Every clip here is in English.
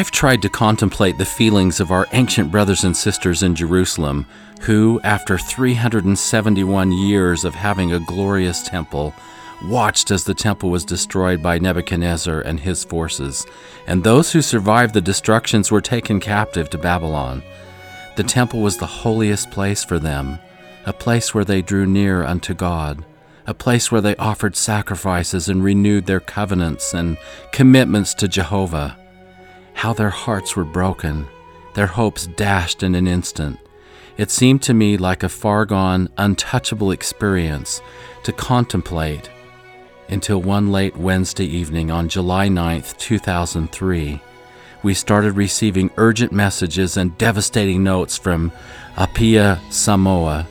I've tried to contemplate the feelings of our ancient brothers and sisters in Jerusalem, who, after 371 years of having a glorious temple, watched as the temple was destroyed by Nebuchadnezzar and his forces, and those who survived the destructions were taken captive to Babylon. The temple was the holiest place for them, a place where they drew near unto God, a place where they offered sacrifices and renewed their covenants and commitments to Jehovah. How their hearts were broken, their hopes dashed in an instant. It seemed to me like a far gone, untouchable experience to contemplate until one late Wednesday evening on July 9, 2003. We started receiving urgent messages and devastating notes from Apia, Samoa.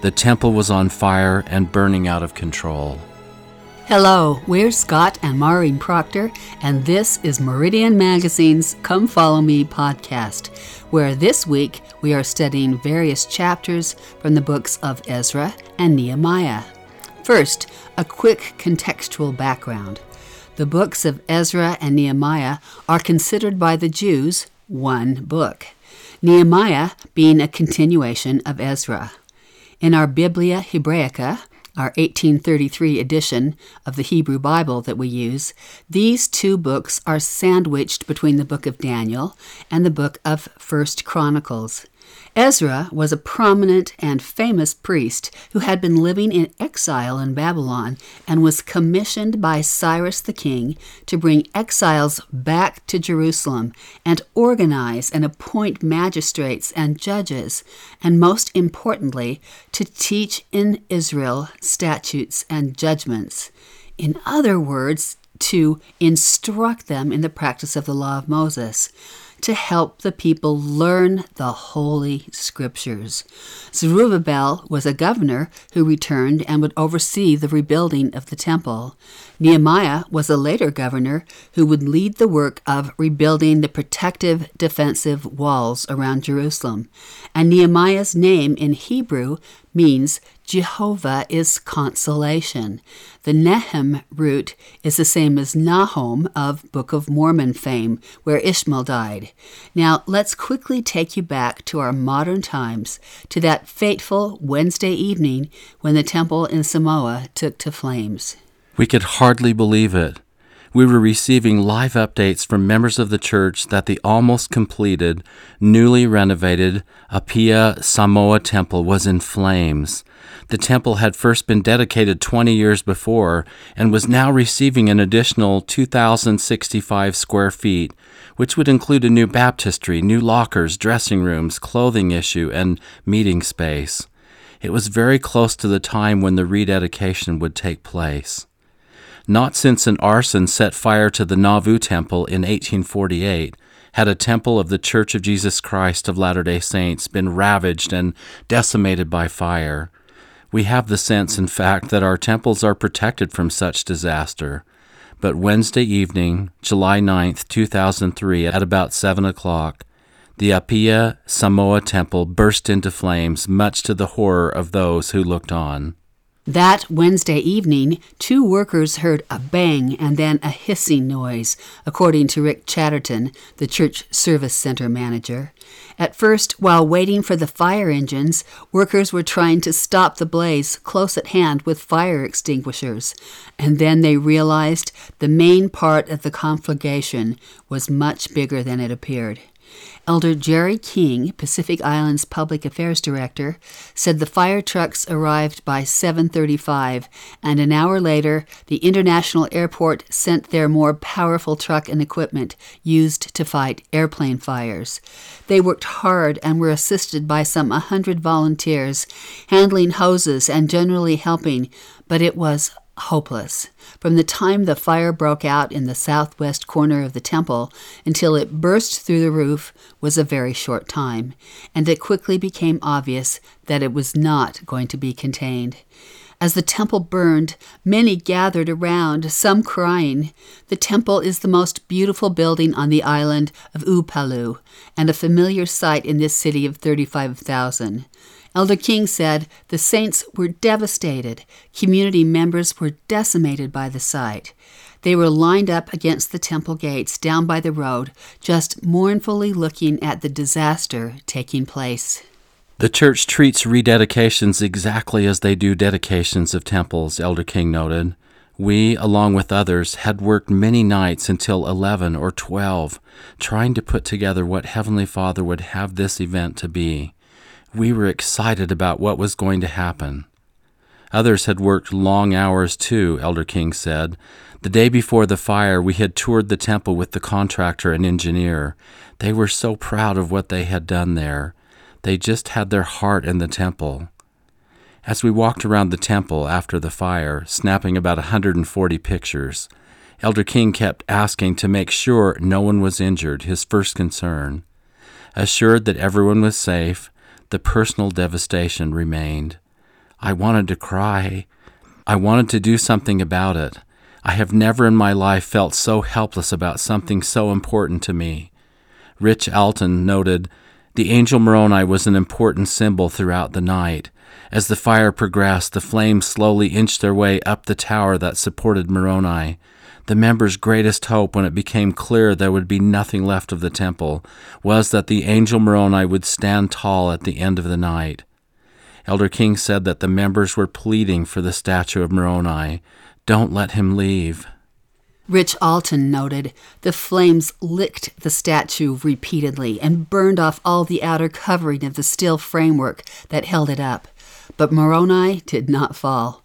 The temple was on fire and burning out of control. Hello, we're Scott and Maureen Proctor, and this is Meridian Magazine's Come Follow Me podcast, where this week we are studying various chapters from the books of Ezra and Nehemiah. First, a quick contextual background. The books of Ezra and Nehemiah are considered by the Jews one book, Nehemiah being a continuation of Ezra. In our Biblia Hebraica, our 1833 edition of the Hebrew Bible that we use, these two books are sandwiched between the book of Daniel and the book of First Chronicles. Ezra was a prominent and famous priest who had been living in exile in Babylon and was commissioned by Cyrus the king to bring exiles back to Jerusalem and organize and appoint magistrates and judges, and most importantly, to teach in Israel statutes and judgments. In other words, to instruct them in the practice of the law of Moses to help the people learn the Holy Scriptures. Zerubbabel was a governor who returned and would oversee the rebuilding of the temple. Nehemiah was a later governor who would lead the work of rebuilding the protective defensive walls around Jerusalem. And Nehemiah's name in Hebrew means Jehovah is consolation. The Nehem root is the same as Nahom of Book of Mormon fame, where Ishmael died. Now, let's quickly take you back to our modern times, to that fateful Wednesday evening when the temple in Samoa took to flames. We could hardly believe it. We were receiving live updates from members of the church that the almost completed, newly renovated Apia Samoa temple was in flames. The temple had first been dedicated 20 years before and was now receiving an additional 2,065 square feet, which would include a new baptistry, new lockers, dressing rooms, clothing issue, and meeting space. It was very close to the time when the rededication would take place. Not since an arson set fire to the Nauvoo Temple in 1848 had a temple of the Church of Jesus Christ of Latter day Saints been ravaged and decimated by fire. We have the sense, in fact, that our temples are protected from such disaster. But Wednesday evening, July 9, 2003, at about 7 o'clock, the Apia Samoa Temple burst into flames, much to the horror of those who looked on. That Wednesday evening, two workers heard a bang and then a hissing noise, according to Rick Chatterton, the church service center manager. At first, while waiting for the fire engines, workers were trying to stop the blaze close at hand with fire extinguishers, and then they realized the main part of the conflagration was much bigger than it appeared. Elder Jerry King, Pacific Islands Public Affairs Director, said the fire trucks arrived by 7:35 and an hour later the international airport sent their more powerful truck and equipment used to fight airplane fires. They worked hard and were assisted by some 100 volunteers handling hoses and generally helping, but it was hopeless. From the time the fire broke out in the southwest corner of the temple until it burst through the roof was a very short time, and it quickly became obvious that it was not going to be contained. As the temple burned, many gathered around, some crying. The temple is the most beautiful building on the island of Upolu and a familiar sight in this city of 35,000. Elder King said the saints were devastated. Community members were decimated by the sight. They were lined up against the temple gates down by the road, just mournfully looking at the disaster taking place. The church treats rededications exactly as they do dedications of temples, Elder King noted. We, along with others, had worked many nights until 11 or 12, trying to put together what Heavenly Father would have this event to be. We were excited about what was going to happen. Others had worked long hours too, Elder King said. The day before the fire, we had toured the temple with the contractor and engineer. They were so proud of what they had done there. They just had their heart in the temple. As we walked around the temple after the fire, snapping about a 140 pictures, Elder King kept asking to make sure no one was injured, his first concern. Assured that everyone was safe, the personal devastation remained. I wanted to cry. I wanted to do something about it. I have never in my life felt so helpless about something so important to me. Chatterton noted the angel Moroni was an important symbol throughout the night. As the fire progressed, the flames slowly inched their way up the tower that supported Moroni. The members' greatest hope when it became clear there would be nothing left of the temple was that the angel Moroni would stand tall at the end of the night. Elder King said that the members were pleading for the statue of Moroni. Don't let him leave. Chatterton noted the flames licked the statue repeatedly and burned off all the outer covering of the steel framework that held it up. But Moroni did not fall.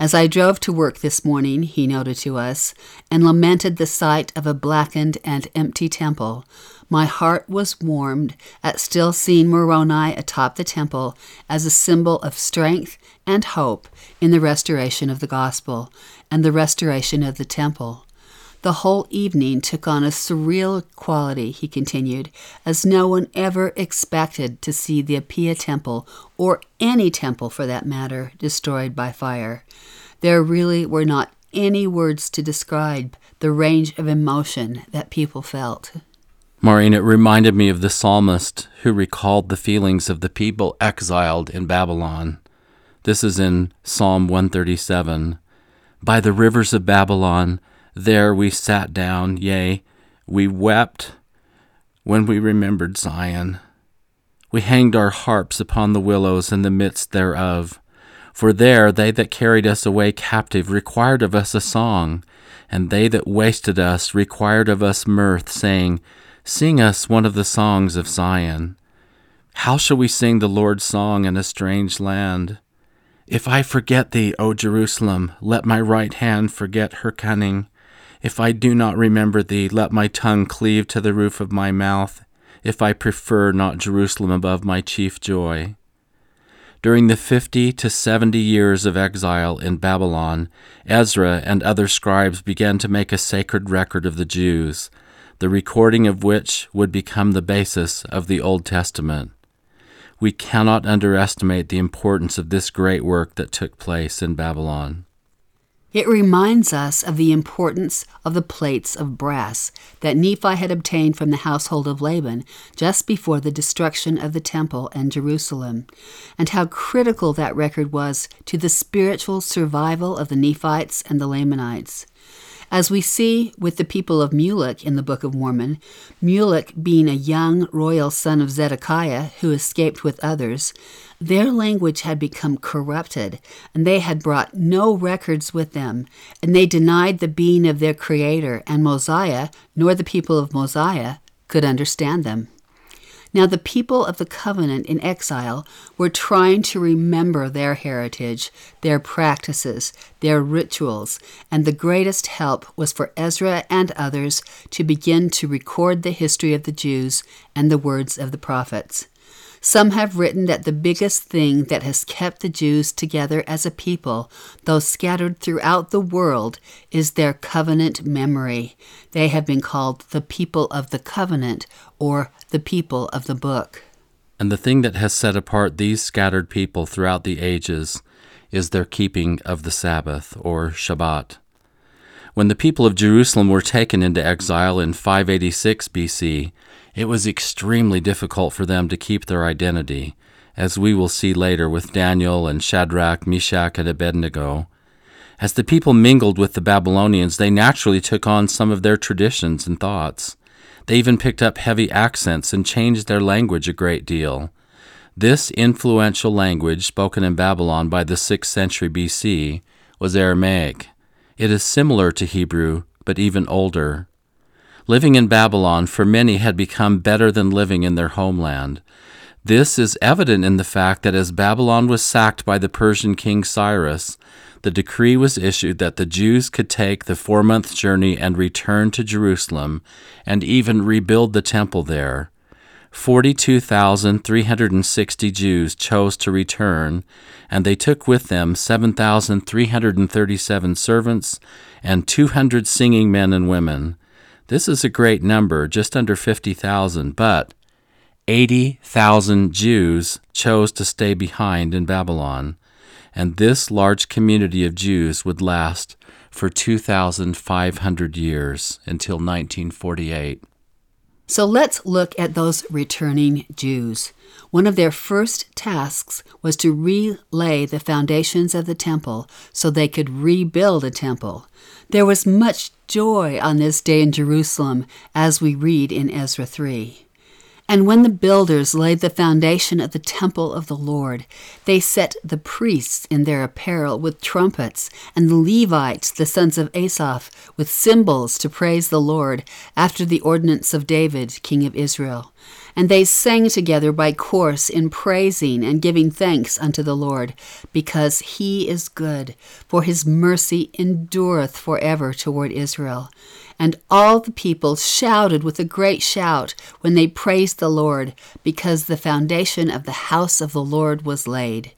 As I drove to work this morning, he noted to us, and lamented the sight of a blackened and empty temple, my heart was warmed at still seeing Moroni atop the temple as a symbol of strength and hope in the restoration of the gospel and the restoration of the temple. The whole evening took on a surreal quality, he continued, as no one ever expected to see the Apia temple, or any temple for that matter, destroyed by fire. There really were not any words to describe the range of emotion that people felt. Maureen, it reminded me of the psalmist who recalled the feelings of the people exiled in Babylon. This is in Psalm 137. By the rivers of Babylon, there we sat down, yea, we wept when we remembered Zion. We hanged our harps upon the willows in the midst thereof. For there they that carried us away captive required of us a song, and they that wasted us required of us mirth, saying, Sing us one of the songs of Zion. How shall we sing the Lord's song in a strange land? If I forget thee, O Jerusalem, let my right hand forget her cunning. If I do not remember thee, let my tongue cleave to the roof of my mouth, if I prefer not Jerusalem above my chief joy. During the fifty to seventy years of exile in Babylon, Ezra and other scribes began to make a sacred record of the Jews the recording of which would become the basis of the Old Testament. We cannot underestimate the importance of this great work that took place in Babylon. It reminds us of the importance of the plates of brass that Nephi had obtained from the household of Laban just before the destruction of the temple and Jerusalem, and how critical that record was to the spiritual survival of the Nephites and the Lamanites. As we see with the people of Mulek in the Book of Mormon, Mulek being a young royal son of Zedekiah who escaped with others, their language had become corrupted, and they had brought no records with them, and they denied the being of their Creator, and Mosiah, nor the people of Mosiah, could understand them. Now, the people of the covenant in exile were trying to remember their heritage, their practices, their rituals, and the greatest help was for Ezra and others to begin to record the history of the Jews and the words of the prophets. Some have written that the biggest thing that has kept the Jews together as a people, though scattered throughout the world, is their covenant memory. They have been called the people of the covenant or the people of the book. And the thing that has set apart these scattered people throughout the ages is their keeping of the Sabbath or Shabbat. When the people of Jerusalem were taken into exile in 586 BC, it was extremely difficult for them to keep their identity, as we will see later with Daniel and Shadrach, Meshach, and Abednego. As the people mingled with the Babylonians, they naturally took on some of their traditions and thoughts. They even picked up heavy accents and changed their language a great deal. This influential language, spoken in Babylon by the 6th century BC, was Aramaic. It is similar to Hebrew, but even older. Living in Babylon for many had become better than living in their homeland. This is evident in the fact that as Babylon was sacked by the Persian king Cyrus, the decree was issued that the Jews could take the four month journey and return to Jerusalem and even rebuild the temple there. 42,360 Jews chose to return, and they took with them 7,337 servants and 200 singing men and women. This is a great number, just under 50,000, but 80,000 Jews chose to stay behind in Babylon, and this large community of Jews would last for 2,500 years until 1948. So let's look at those returning Jews. One of their first tasks was to relay the foundations of the temple so they could rebuild a temple. There was much joy on this day in Jerusalem, as we read in Ezra 3. And when the builders laid the foundation of the temple of the Lord, they set the priests in their apparel with trumpets, and the Levites, the sons of Asaph, with cymbals to praise the Lord, after the ordinance of David, king of Israel. And they sang together by course in praising and giving thanks unto the Lord, because he is good, for his mercy endureth for ever toward Israel. And all the people shouted with a great shout when they praised the Lord, because the foundation of the house of the Lord was laid.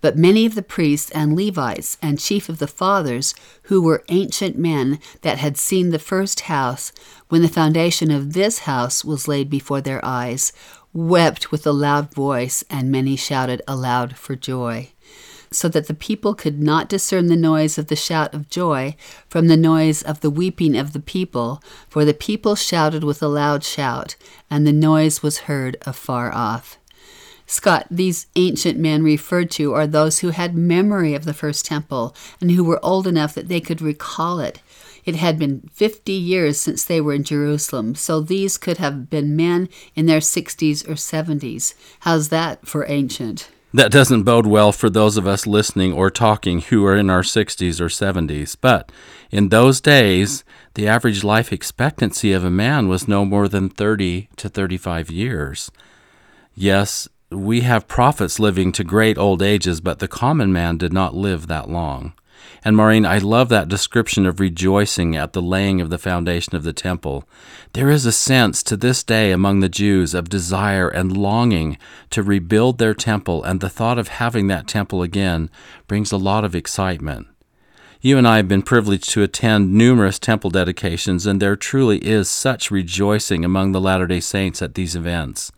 But many of the priests and Levites and chief of the fathers, who were ancient men that had seen the first house, when the foundation of this house was laid before their eyes, wept with a loud voice, and many shouted aloud for joy so that the people could not discern the noise of the shout of joy from the noise of the weeping of the people, for the people shouted with a loud shout, and the noise was heard afar off. Scott, these ancient men referred to are those who had memory of the first temple and who were old enough that they could recall it. It had been 50 years since they were in Jerusalem, so these could have been men in their 60s or 70s. How's that for ancient? That doesn't bode well for those of us listening or talking who are in our 60s or 70s. But in those days, the average life expectancy of a man was no more than 30 to 35 years. Yes, we have prophets living to great old ages, but the common man did not live that long. And Maureen, I love that description of rejoicing at the laying of the foundation of the temple. There is a sense to this day among the Jews of desire and longing to rebuild their temple, and the thought of having that temple again brings a lot of excitement. You and I have been privileged to attend numerous temple dedications, and there truly is such rejoicing among the Latter day Saints at these events.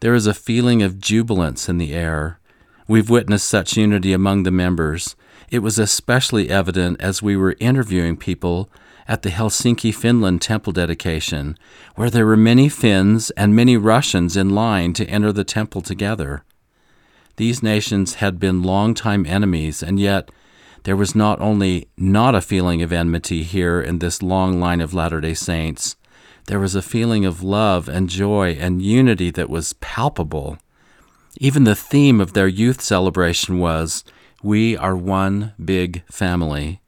There is a feeling of jubilance in the air. We've witnessed such unity among the members. It was especially evident as we were interviewing people at the Helsinki, Finland temple dedication, where there were many Finns and many Russians in line to enter the temple together. These nations had been long-time enemies, and yet there was not only not a feeling of enmity here in this long line of Latter day Saints, there was a feeling of love and joy and unity that was palpable. Even the theme of their youth celebration was we are one big family.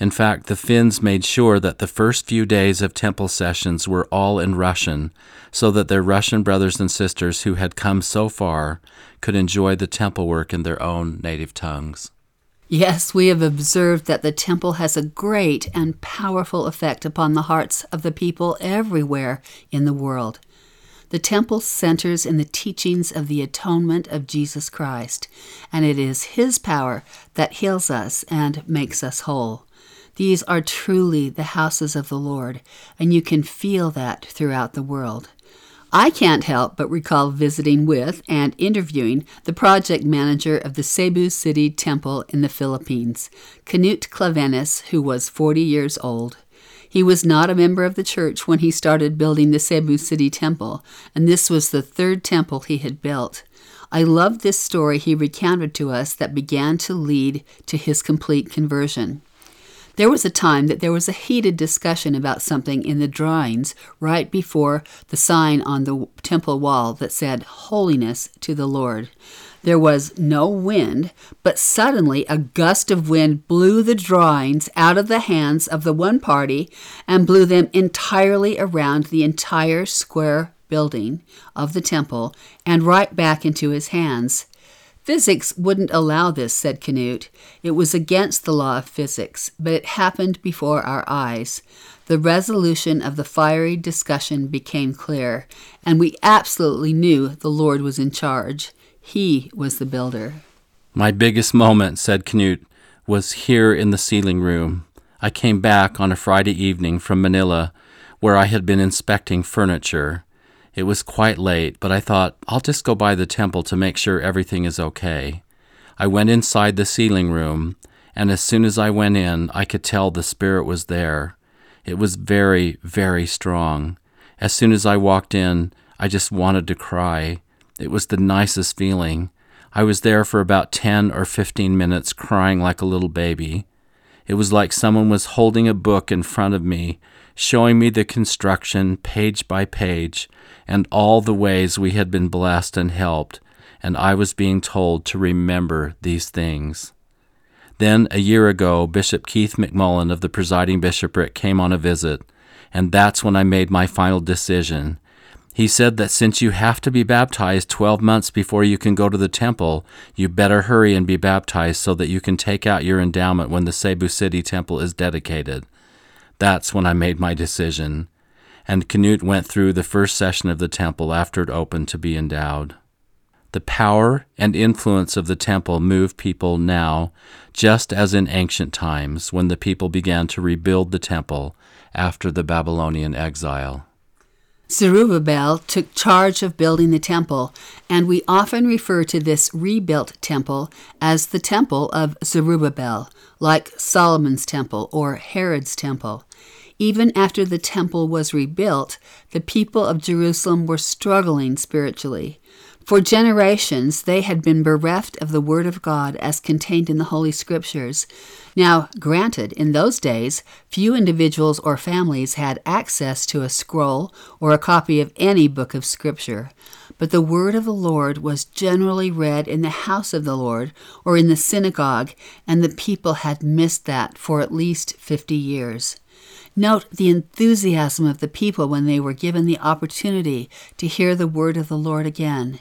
In fact, the Finns made sure that the first few days of temple sessions were all in Russian, so that their Russian brothers and sisters who had come so far could enjoy the temple work in their own native tongues. Yes, we have observed that the temple has a great and powerful effect upon the hearts of the people everywhere in the world. The temple centers in the teachings of the atonement of Jesus Christ, and it is His power that heals us and makes us whole. These are truly the houses of the Lord, and you can feel that throughout the world. I can't help but recall visiting with and interviewing the project manager of the Cebu City Temple in the Philippines, Knut Clavenes, who was 40 years old. He was not a member of the church when he started building the Cebu City Temple, and this was the third temple he had built. I love this story he recounted to us that began to lead to his complete conversion. There was a time that there was a heated discussion about something in the drawings right before the sign on the temple wall that said, Holiness to the Lord. There was no wind, but suddenly a gust of wind blew the drawings out of the hands of the one party and blew them entirely around the entire square building of the temple and right back into his hands. Physics wouldn't allow this, said Knut. It was against the law of physics, but it happened before our eyes. The resolution of the fiery discussion became clear, and we absolutely knew the Lord was in charge. He was the builder. My biggest moment, said Knut, was here in the sealing room. I came back on a Friday evening from Manila, where I had been inspecting furniture. It was quite late, but I thought I'll just go by the temple to make sure everything is okay. I went inside the sealing room, and as soon as I went in, I could tell the Spirit was there. It was very, very strong. As soon as I walked in, I just wanted to cry. It was the nicest feeling. I was there for about 10 or 15 minutes crying like a little baby. It was like someone was holding a book in front of me, showing me the construction page by page and all the ways we had been blessed and helped, and I was being told to remember these things. Then, a year ago, Bishop Keith McMullin of the presiding bishopric came on a visit, and that's when I made my final decision. He said that since you have to be baptized 12 months before you can go to the temple, you better hurry and be baptized so that you can take out your endowment when the Cebu City Temple is dedicated. That's when I made my decision and Knut went through the first session of the temple after it opened to be endowed. The power and influence of the temple move people now, just as in ancient times when the people began to rebuild the temple after the Babylonian exile. Zerubbabel took charge of building the temple, and we often refer to this rebuilt temple as the Temple of Zerubbabel, like Solomon's temple or Herod's temple. Even after the temple was rebuilt, the people of Jerusalem were struggling spiritually. For generations, they had been bereft of the Word of God as contained in the Holy Scriptures. Now, granted, in those days, few individuals or families had access to a scroll or a copy of any book of Scripture. But the Word of the Lord was generally read in the house of the Lord or in the synagogue, and the people had missed that for at least fifty years. Note the enthusiasm of the people when they were given the opportunity to hear the word of the Lord again.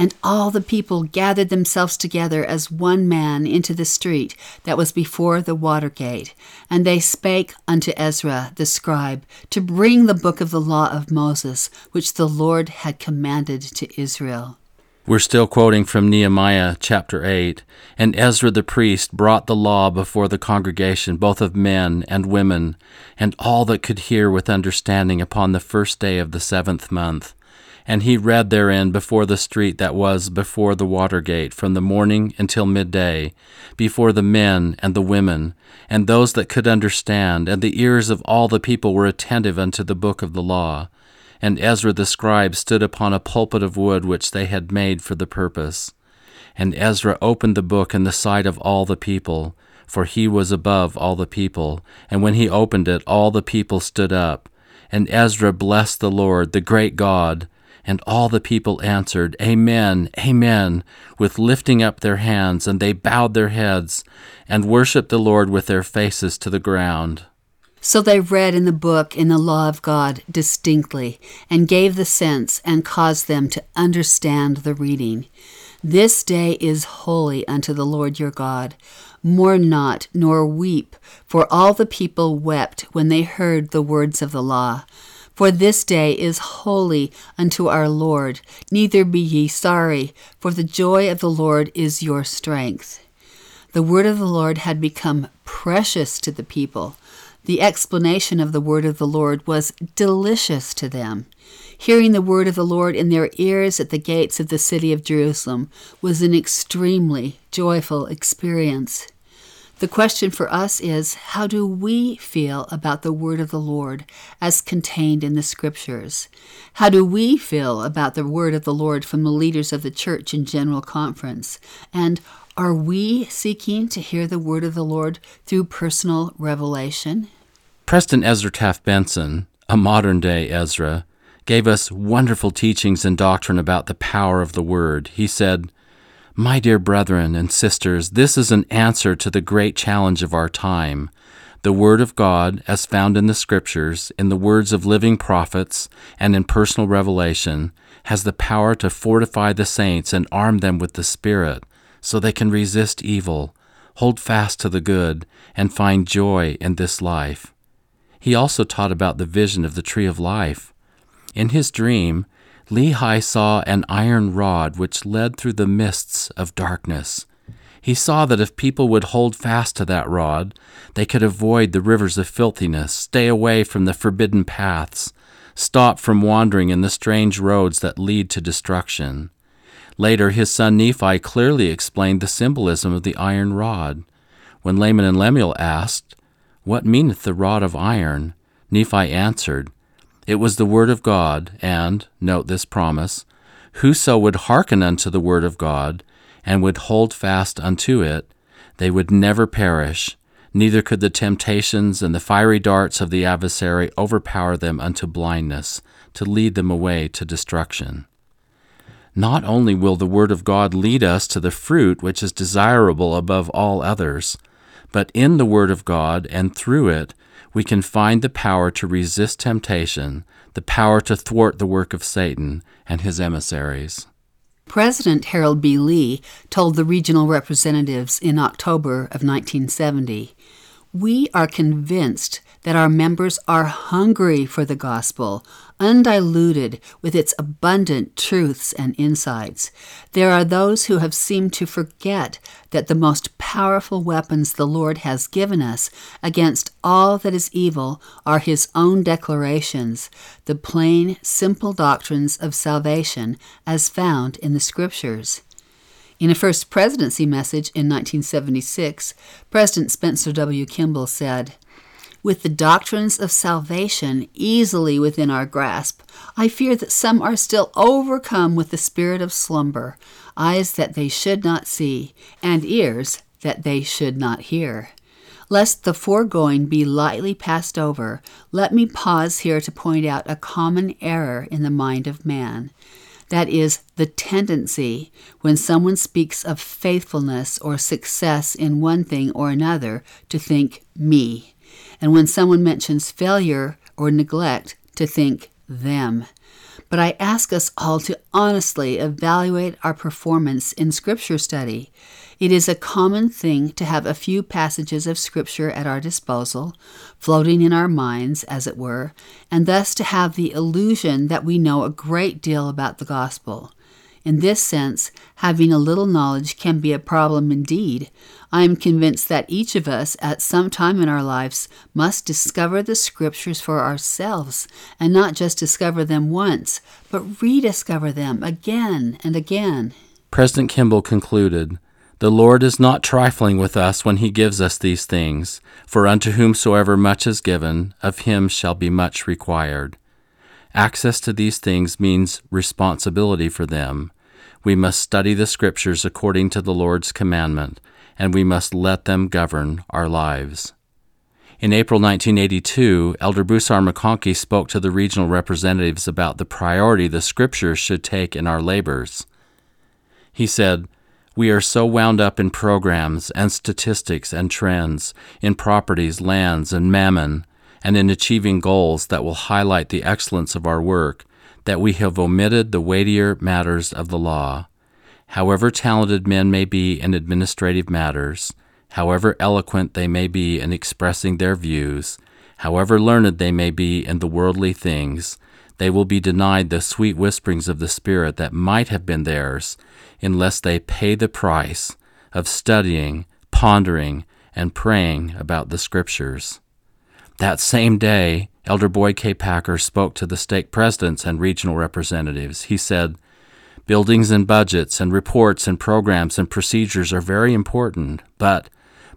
And all the people gathered themselves together as one man into the street that was before the water gate. And they spake unto Ezra the scribe to bring the book of the law of Moses, which the Lord had commanded to Israel. We're still quoting from Nehemiah chapter 8. And Ezra the priest brought the law before the congregation, both of men and women, and all that could hear with understanding upon the first day of the seventh month. And he read therein before the street that was before the water gate, from the morning until midday, before the men and the women, and those that could understand, and the ears of all the people were attentive unto the book of the law and Ezra the scribe stood upon a pulpit of wood which they had made for the purpose. And Ezra opened the book in the sight of all the people, for he was above all the people. And when he opened it, all the people stood up. And Ezra blessed the Lord, the great God. And all the people answered, Amen, Amen, with lifting up their hands, and they bowed their heads, and worshipped the Lord with their faces to the ground. So they read in the book in the law of God distinctly, and gave the sense, and caused them to understand the reading. This day is holy unto the Lord your God. Mourn not, nor weep, for all the people wept when they heard the words of the law. For this day is holy unto our Lord. Neither be ye sorry, for the joy of the Lord is your strength. The word of the Lord had become precious to the people. The explanation of the word of the Lord was delicious to them. Hearing the word of the Lord in their ears at the gates of the city of Jerusalem was an extremely joyful experience. The question for us is how do we feel about the word of the Lord as contained in the scriptures? How do we feel about the word of the Lord from the leaders of the church in general conference? And are we seeking to hear the word of the Lord through personal revelation? President Ezra Taft Benson, a modern day Ezra, gave us wonderful teachings and doctrine about the power of the word. He said, my dear brethren and sisters, this is an answer to the great challenge of our time. The Word of God, as found in the Scriptures, in the words of living prophets, and in personal revelation, has the power to fortify the saints and arm them with the Spirit, so they can resist evil, hold fast to the good, and find joy in this life. He also taught about the vision of the tree of life. In his dream, Lehi saw an iron rod which led through the mists of darkness. He saw that if people would hold fast to that rod, they could avoid the rivers of filthiness, stay away from the forbidden paths, stop from wandering in the strange roads that lead to destruction. Later, his son Nephi clearly explained the symbolism of the iron rod. When Laman and Lemuel asked, What meaneth the rod of iron? Nephi answered, it was the word of God, and, note this promise, whoso would hearken unto the word of God, and would hold fast unto it, they would never perish, neither could the temptations and the fiery darts of the adversary overpower them unto blindness, to lead them away to destruction. Not only will the Word of God lead us to the fruit which is desirable above all others, but in the Word of God and through it we can find the power to resist temptation, the power to thwart the work of Satan and his emissaries. President Harold B. Lee told the regional representatives in October of 1970 We are convinced that our members are hungry for the gospel, undiluted with its abundant truths and insights. There are those who have seemed to forget that the most powerful weapons the Lord has given us against all that is evil are His own declarations, the plain, simple doctrines of salvation as found in the Scriptures. In a first presidency message in 1976, President Spencer W. Kimball said, with the doctrines of salvation easily within our grasp, I fear that some are still overcome with the spirit of slumber, eyes that they should not see, and ears that they should not hear. Lest the foregoing be lightly passed over, let me pause here to point out a common error in the mind of man. That is, the tendency, when someone speaks of faithfulness or success in one thing or another, to think me and when someone mentions failure or neglect, to think them. But I ask us all to honestly evaluate our performance in Scripture study. It is a common thing to have a few passages of Scripture at our disposal, floating in our minds, as it were, and thus to have the illusion that we know a great deal about the gospel. In this sense, having a little knowledge can be a problem indeed. I am convinced that each of us, at some time in our lives, must discover the Scriptures for ourselves, and not just discover them once, but rediscover them again and again. President Kimball concluded The Lord is not trifling with us when he gives us these things, for unto whomsoever much is given, of him shall be much required. Access to these things means responsibility for them. We must study the Scriptures according to the Lord's commandment, and we must let them govern our lives. In April 1982, Elder R. McConkie spoke to the regional representatives about the priority the Scriptures should take in our labors. He said, We are so wound up in programs and statistics and trends, in properties, lands, and mammon, and in achieving goals that will highlight the excellence of our work that we have omitted the weightier matters of the law. However talented men may be in administrative matters, however eloquent they may be in expressing their views, however learned they may be in the worldly things, they will be denied the sweet whisperings of the Spirit that might have been theirs unless they pay the price of studying, pondering, and praying about the Scriptures. That same day, Elder Boyd K. Packer spoke to the stake presidents and regional representatives. He said, Buildings and budgets and reports and programs and procedures are very important, but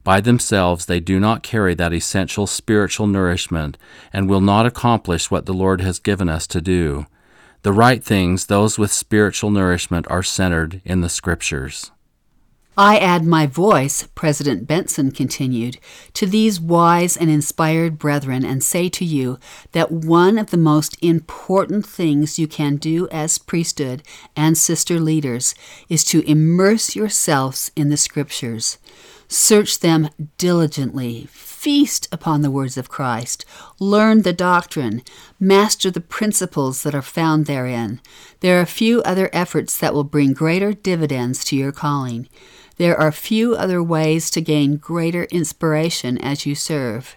By themselves, they do not carry that essential spiritual nourishment and will not accomplish what the Lord has given us to do. The right things, those with spiritual nourishment, are centered in the Scriptures. I add my voice, President Benson continued, to these wise and inspired brethren and say to you that one of the most important things you can do as priesthood and sister leaders is to immerse yourselves in the Scriptures. Search them diligently, feast upon the words of Christ, learn the doctrine, master the principles that are found therein. There are few other efforts that will bring greater dividends to your calling. There are few other ways to gain greater inspiration as you serve.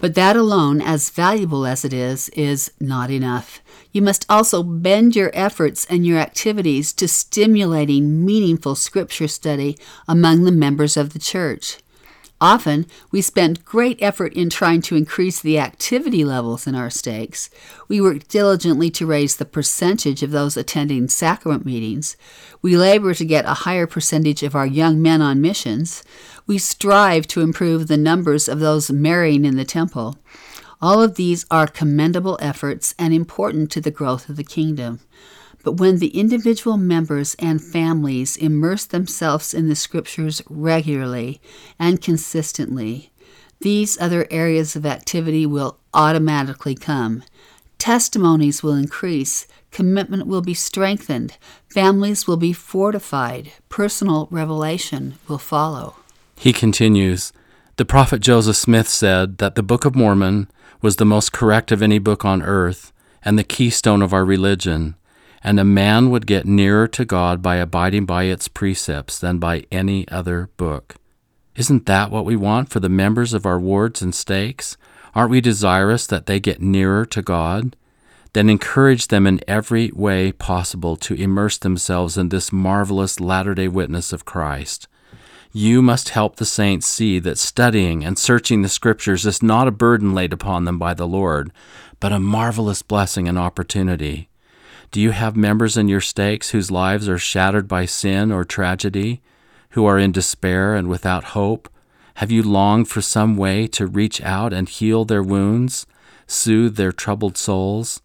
But that alone, as valuable as it is, is not enough. You must also bend your efforts and your activities to stimulating meaningful scripture study among the members of the church. Often, we spend great effort in trying to increase the activity levels in our stakes. We work diligently to raise the percentage of those attending sacrament meetings. We labor to get a higher percentage of our young men on missions. We strive to improve the numbers of those marrying in the temple. All of these are commendable efforts and important to the growth of the kingdom. But when the individual members and families immerse themselves in the scriptures regularly and consistently, these other areas of activity will automatically come. Testimonies will increase, commitment will be strengthened, families will be fortified, personal revelation will follow. He continues The prophet Joseph Smith said that the Book of Mormon was the most correct of any book on earth and the keystone of our religion, and a man would get nearer to God by abiding by its precepts than by any other book. Isn't that what we want for the members of our wards and stakes? Aren't we desirous that they get nearer to God? Then encourage them in every way possible to immerse themselves in this marvelous latter day witness of Christ. You must help the saints see that studying and searching the Scriptures is not a burden laid upon them by the Lord, but a marvelous blessing and opportunity. Do you have members in your stakes whose lives are shattered by sin or tragedy, who are in despair and without hope? Have you longed for some way to reach out and heal their wounds, soothe their troubled souls?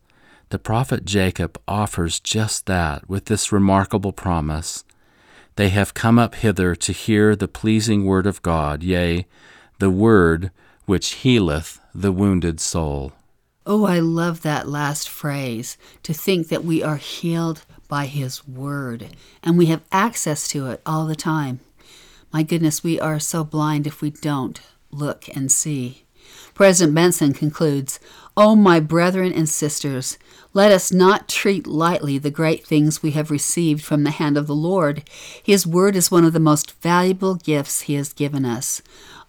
The prophet Jacob offers just that with this remarkable promise. They have come up hither to hear the pleasing word of God, yea, the word which healeth the wounded soul. Oh, I love that last phrase to think that we are healed by His Word and we have access to it all the time. My goodness, we are so blind if we don't look and see. President Benson concludes Oh, my brethren and sisters, let us not treat lightly the great things we have received from the hand of the Lord. His word is one of the most valuable gifts He has given us.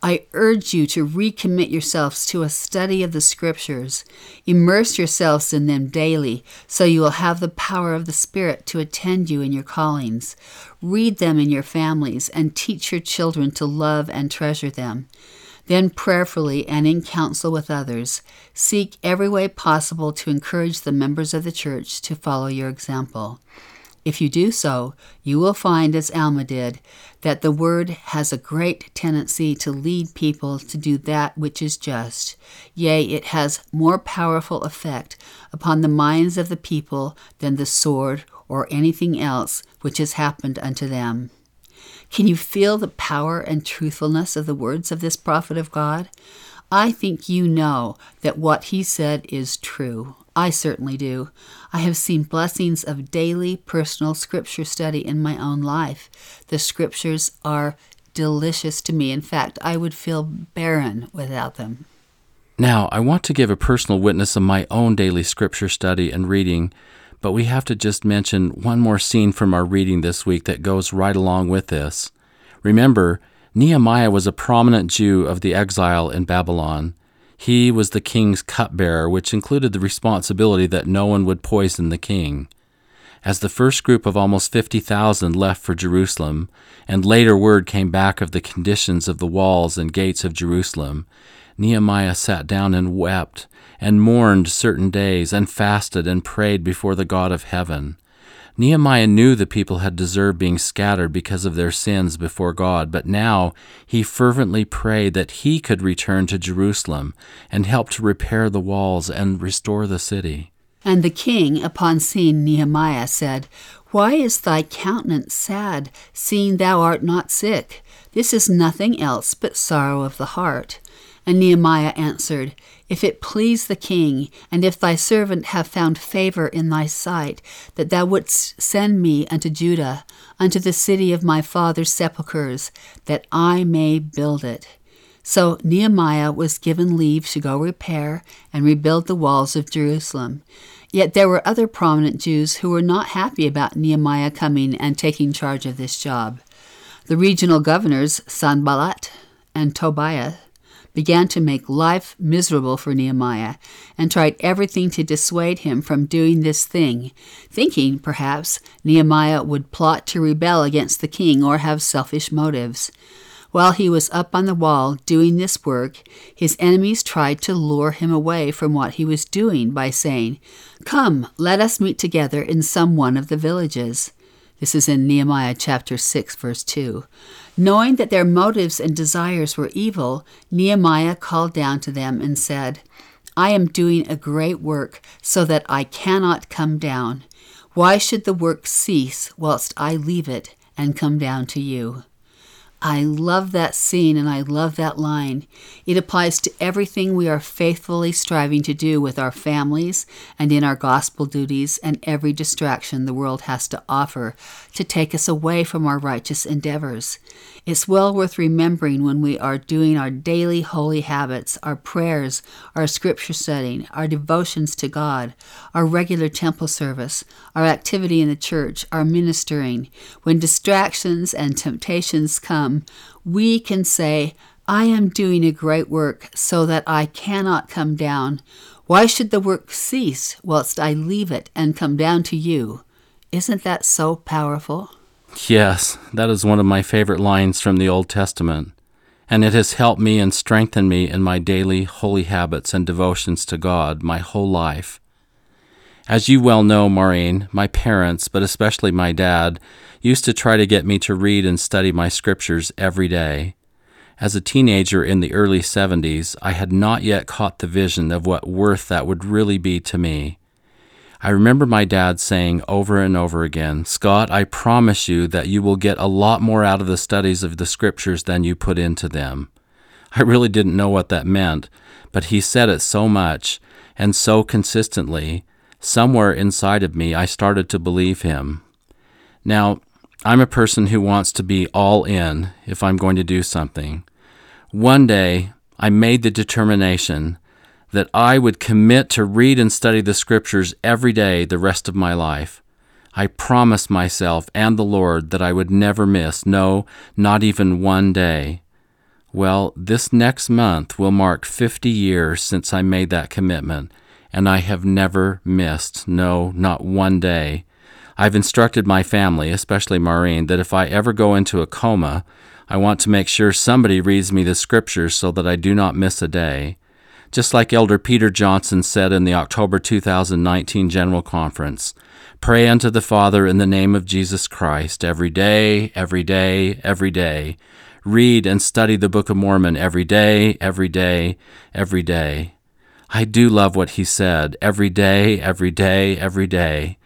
I urge you to recommit yourselves to a study of the Scriptures. Immerse yourselves in them daily, so you will have the power of the Spirit to attend you in your callings. Read them in your families and teach your children to love and treasure them. Then, prayerfully and in counsel with others, seek every way possible to encourage the members of the church to follow your example. If you do so, you will find, as Alma did, that the Word has a great tendency to lead people to do that which is just. Yea, it has more powerful effect upon the minds of the people than the sword or anything else which has happened unto them. Can you feel the power and truthfulness of the words of this prophet of God? I think you know that what he said is true. I certainly do. I have seen blessings of daily personal scripture study in my own life. The scriptures are delicious to me. In fact, I would feel barren without them. Now, I want to give a personal witness of my own daily scripture study and reading but we have to just mention one more scene from our reading this week that goes right along with this. Remember, Nehemiah was a prominent Jew of the exile in Babylon. He was the king's cupbearer, which included the responsibility that no one would poison the king. As the first group of almost 50,000 left for Jerusalem, and later word came back of the conditions of the walls and gates of Jerusalem, Nehemiah sat down and wept, and mourned certain days, and fasted and prayed before the God of heaven. Nehemiah knew the people had deserved being scattered because of their sins before God, but now he fervently prayed that he could return to Jerusalem and help to repair the walls and restore the city. And the king, upon seeing Nehemiah, said, Why is thy countenance sad, seeing thou art not sick? This is nothing else but sorrow of the heart. And Nehemiah answered, If it please the king, and if thy servant have found favor in thy sight, that thou wouldst send me unto Judah, unto the city of my father's sepulchres, that I may build it. So Nehemiah was given leave to go repair and rebuild the walls of Jerusalem. Yet there were other prominent Jews who were not happy about Nehemiah coming and taking charge of this job. The regional governors, Sanballat and Tobiah, began to make life miserable for Nehemiah and tried everything to dissuade him from doing this thing, thinking, perhaps, Nehemiah would plot to rebel against the king or have selfish motives. While he was up on the wall doing this work, his enemies tried to lure him away from what he was doing by saying, Come, let us meet together in some one of the villages. This is in Nehemiah chapter 6, verse 2. Knowing that their motives and desires were evil, Nehemiah called down to them and said, I am doing a great work, so that I cannot come down. Why should the work cease whilst I leave it and come down to you? I love that scene and I love that line. It applies to everything we are faithfully striving to do with our families and in our gospel duties and every distraction the world has to offer to take us away from our righteous endeavors. It's well worth remembering when we are doing our daily holy habits, our prayers, our scripture studying, our devotions to God, our regular temple service, our activity in the church, our ministering. When distractions and temptations come, we can say, I am doing a great work so that I cannot come down. Why should the work cease whilst I leave it and come down to you? Isn't that so powerful? Yes, that is one of my favorite lines from the Old Testament, and it has helped me and strengthened me in my daily holy habits and devotions to God my whole life. As you well know, Maureen, my parents, but especially my dad, used to try to get me to read and study my scriptures every day. As a teenager in the early 70s, I had not yet caught the vision of what worth that would really be to me. I remember my dad saying over and over again, Scott, I promise you that you will get a lot more out of the studies of the scriptures than you put into them. I really didn't know what that meant, but he said it so much and so consistently, somewhere inside of me I started to believe him. Now, I'm a person who wants to be all in if I'm going to do something. One day, I made the determination that I would commit to read and study the Scriptures every day the rest of my life. I promised myself and the Lord that I would never miss, no, not even one day. Well, this next month will mark 50 years since I made that commitment, and I have never missed, no, not one day. I've instructed my family, especially Maureen, that if I ever go into a coma, I want to make sure somebody reads me the scriptures so that I do not miss a day. Just like Elder Peter Johnson said in the October 2019 General Conference, pray unto the Father in the name of Jesus Christ every day, every day, every day. Read and study the Book of Mormon every day, every day, every day. I do love what he said every day, every day, every day.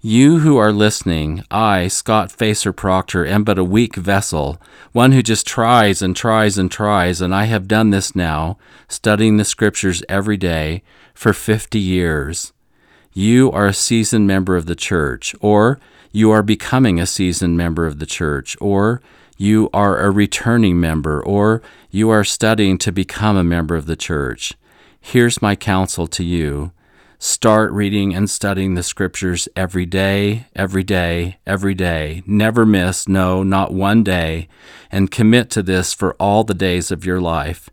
You who are listening, I, Scott Facer Proctor, am but a weak vessel, one who just tries and tries and tries, and I have done this now, studying the Scriptures every day, for 50 years. You are a seasoned member of the church, or you are becoming a seasoned member of the church, or you are a returning member, or you are studying to become a member of the church. Here's my counsel to you. Start reading and studying the scriptures every day, every day, every day. Never miss, no, not one day, and commit to this for all the days of your life.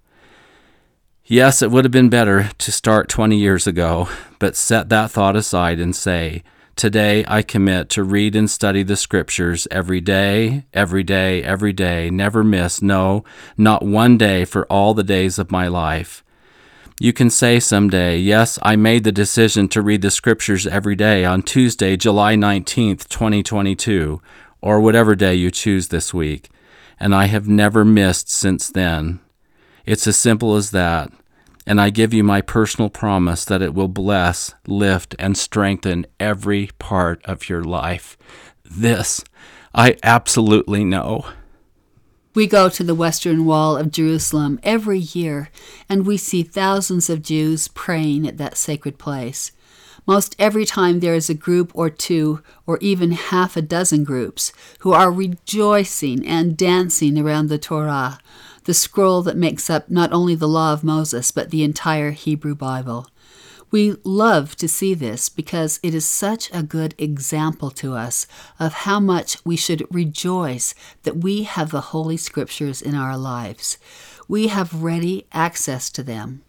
Yes, it would have been better to start 20 years ago, but set that thought aside and say, Today I commit to read and study the scriptures every day, every day, every day, never miss, no, not one day for all the days of my life. You can say someday, Yes, I made the decision to read the scriptures every day on Tuesday, July 19th, 2022, or whatever day you choose this week, and I have never missed since then. It's as simple as that, and I give you my personal promise that it will bless, lift, and strengthen every part of your life. This I absolutely know. We go to the Western Wall of Jerusalem every year, and we see thousands of Jews praying at that sacred place. Most every time there is a group or two, or even half a dozen groups, who are rejoicing and dancing around the Torah, the scroll that makes up not only the law of Moses, but the entire Hebrew Bible. We love to see this because it is such a good example to us of how much we should rejoice that we have the Holy Scriptures in our lives. We have ready access to them.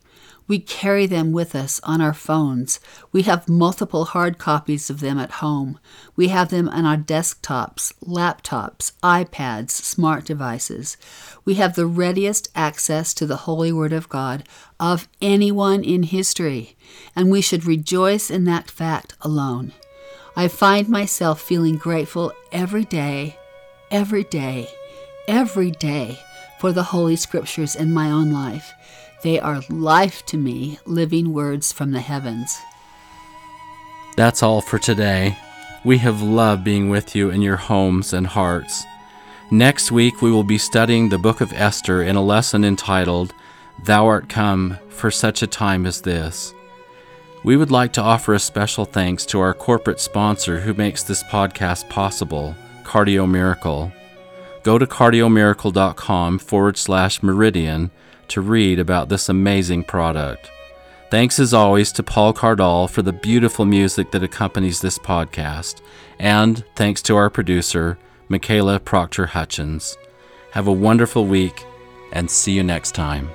We carry them with us on our phones. We have multiple hard copies of them at home. We have them on our desktops, laptops, iPads, smart devices. We have the readiest access to the Holy Word of God of anyone in history, and we should rejoice in that fact alone. I find myself feeling grateful every day, every day, every day for the Holy Scriptures in my own life. They are life to me, living words from the heavens. That's all for today. We have loved being with you in your homes and hearts. Next week, we will be studying the book of Esther in a lesson entitled, Thou art come for such a time as this. We would like to offer a special thanks to our corporate sponsor who makes this podcast possible, Cardio Miracle. Go to cardiomiracle.com forward slash meridian to read about this amazing product. Thanks as always to Paul Cardall for the beautiful music that accompanies this podcast, and thanks to our producer, Michaela Proctor Hutchins. Have a wonderful week, and see you next time.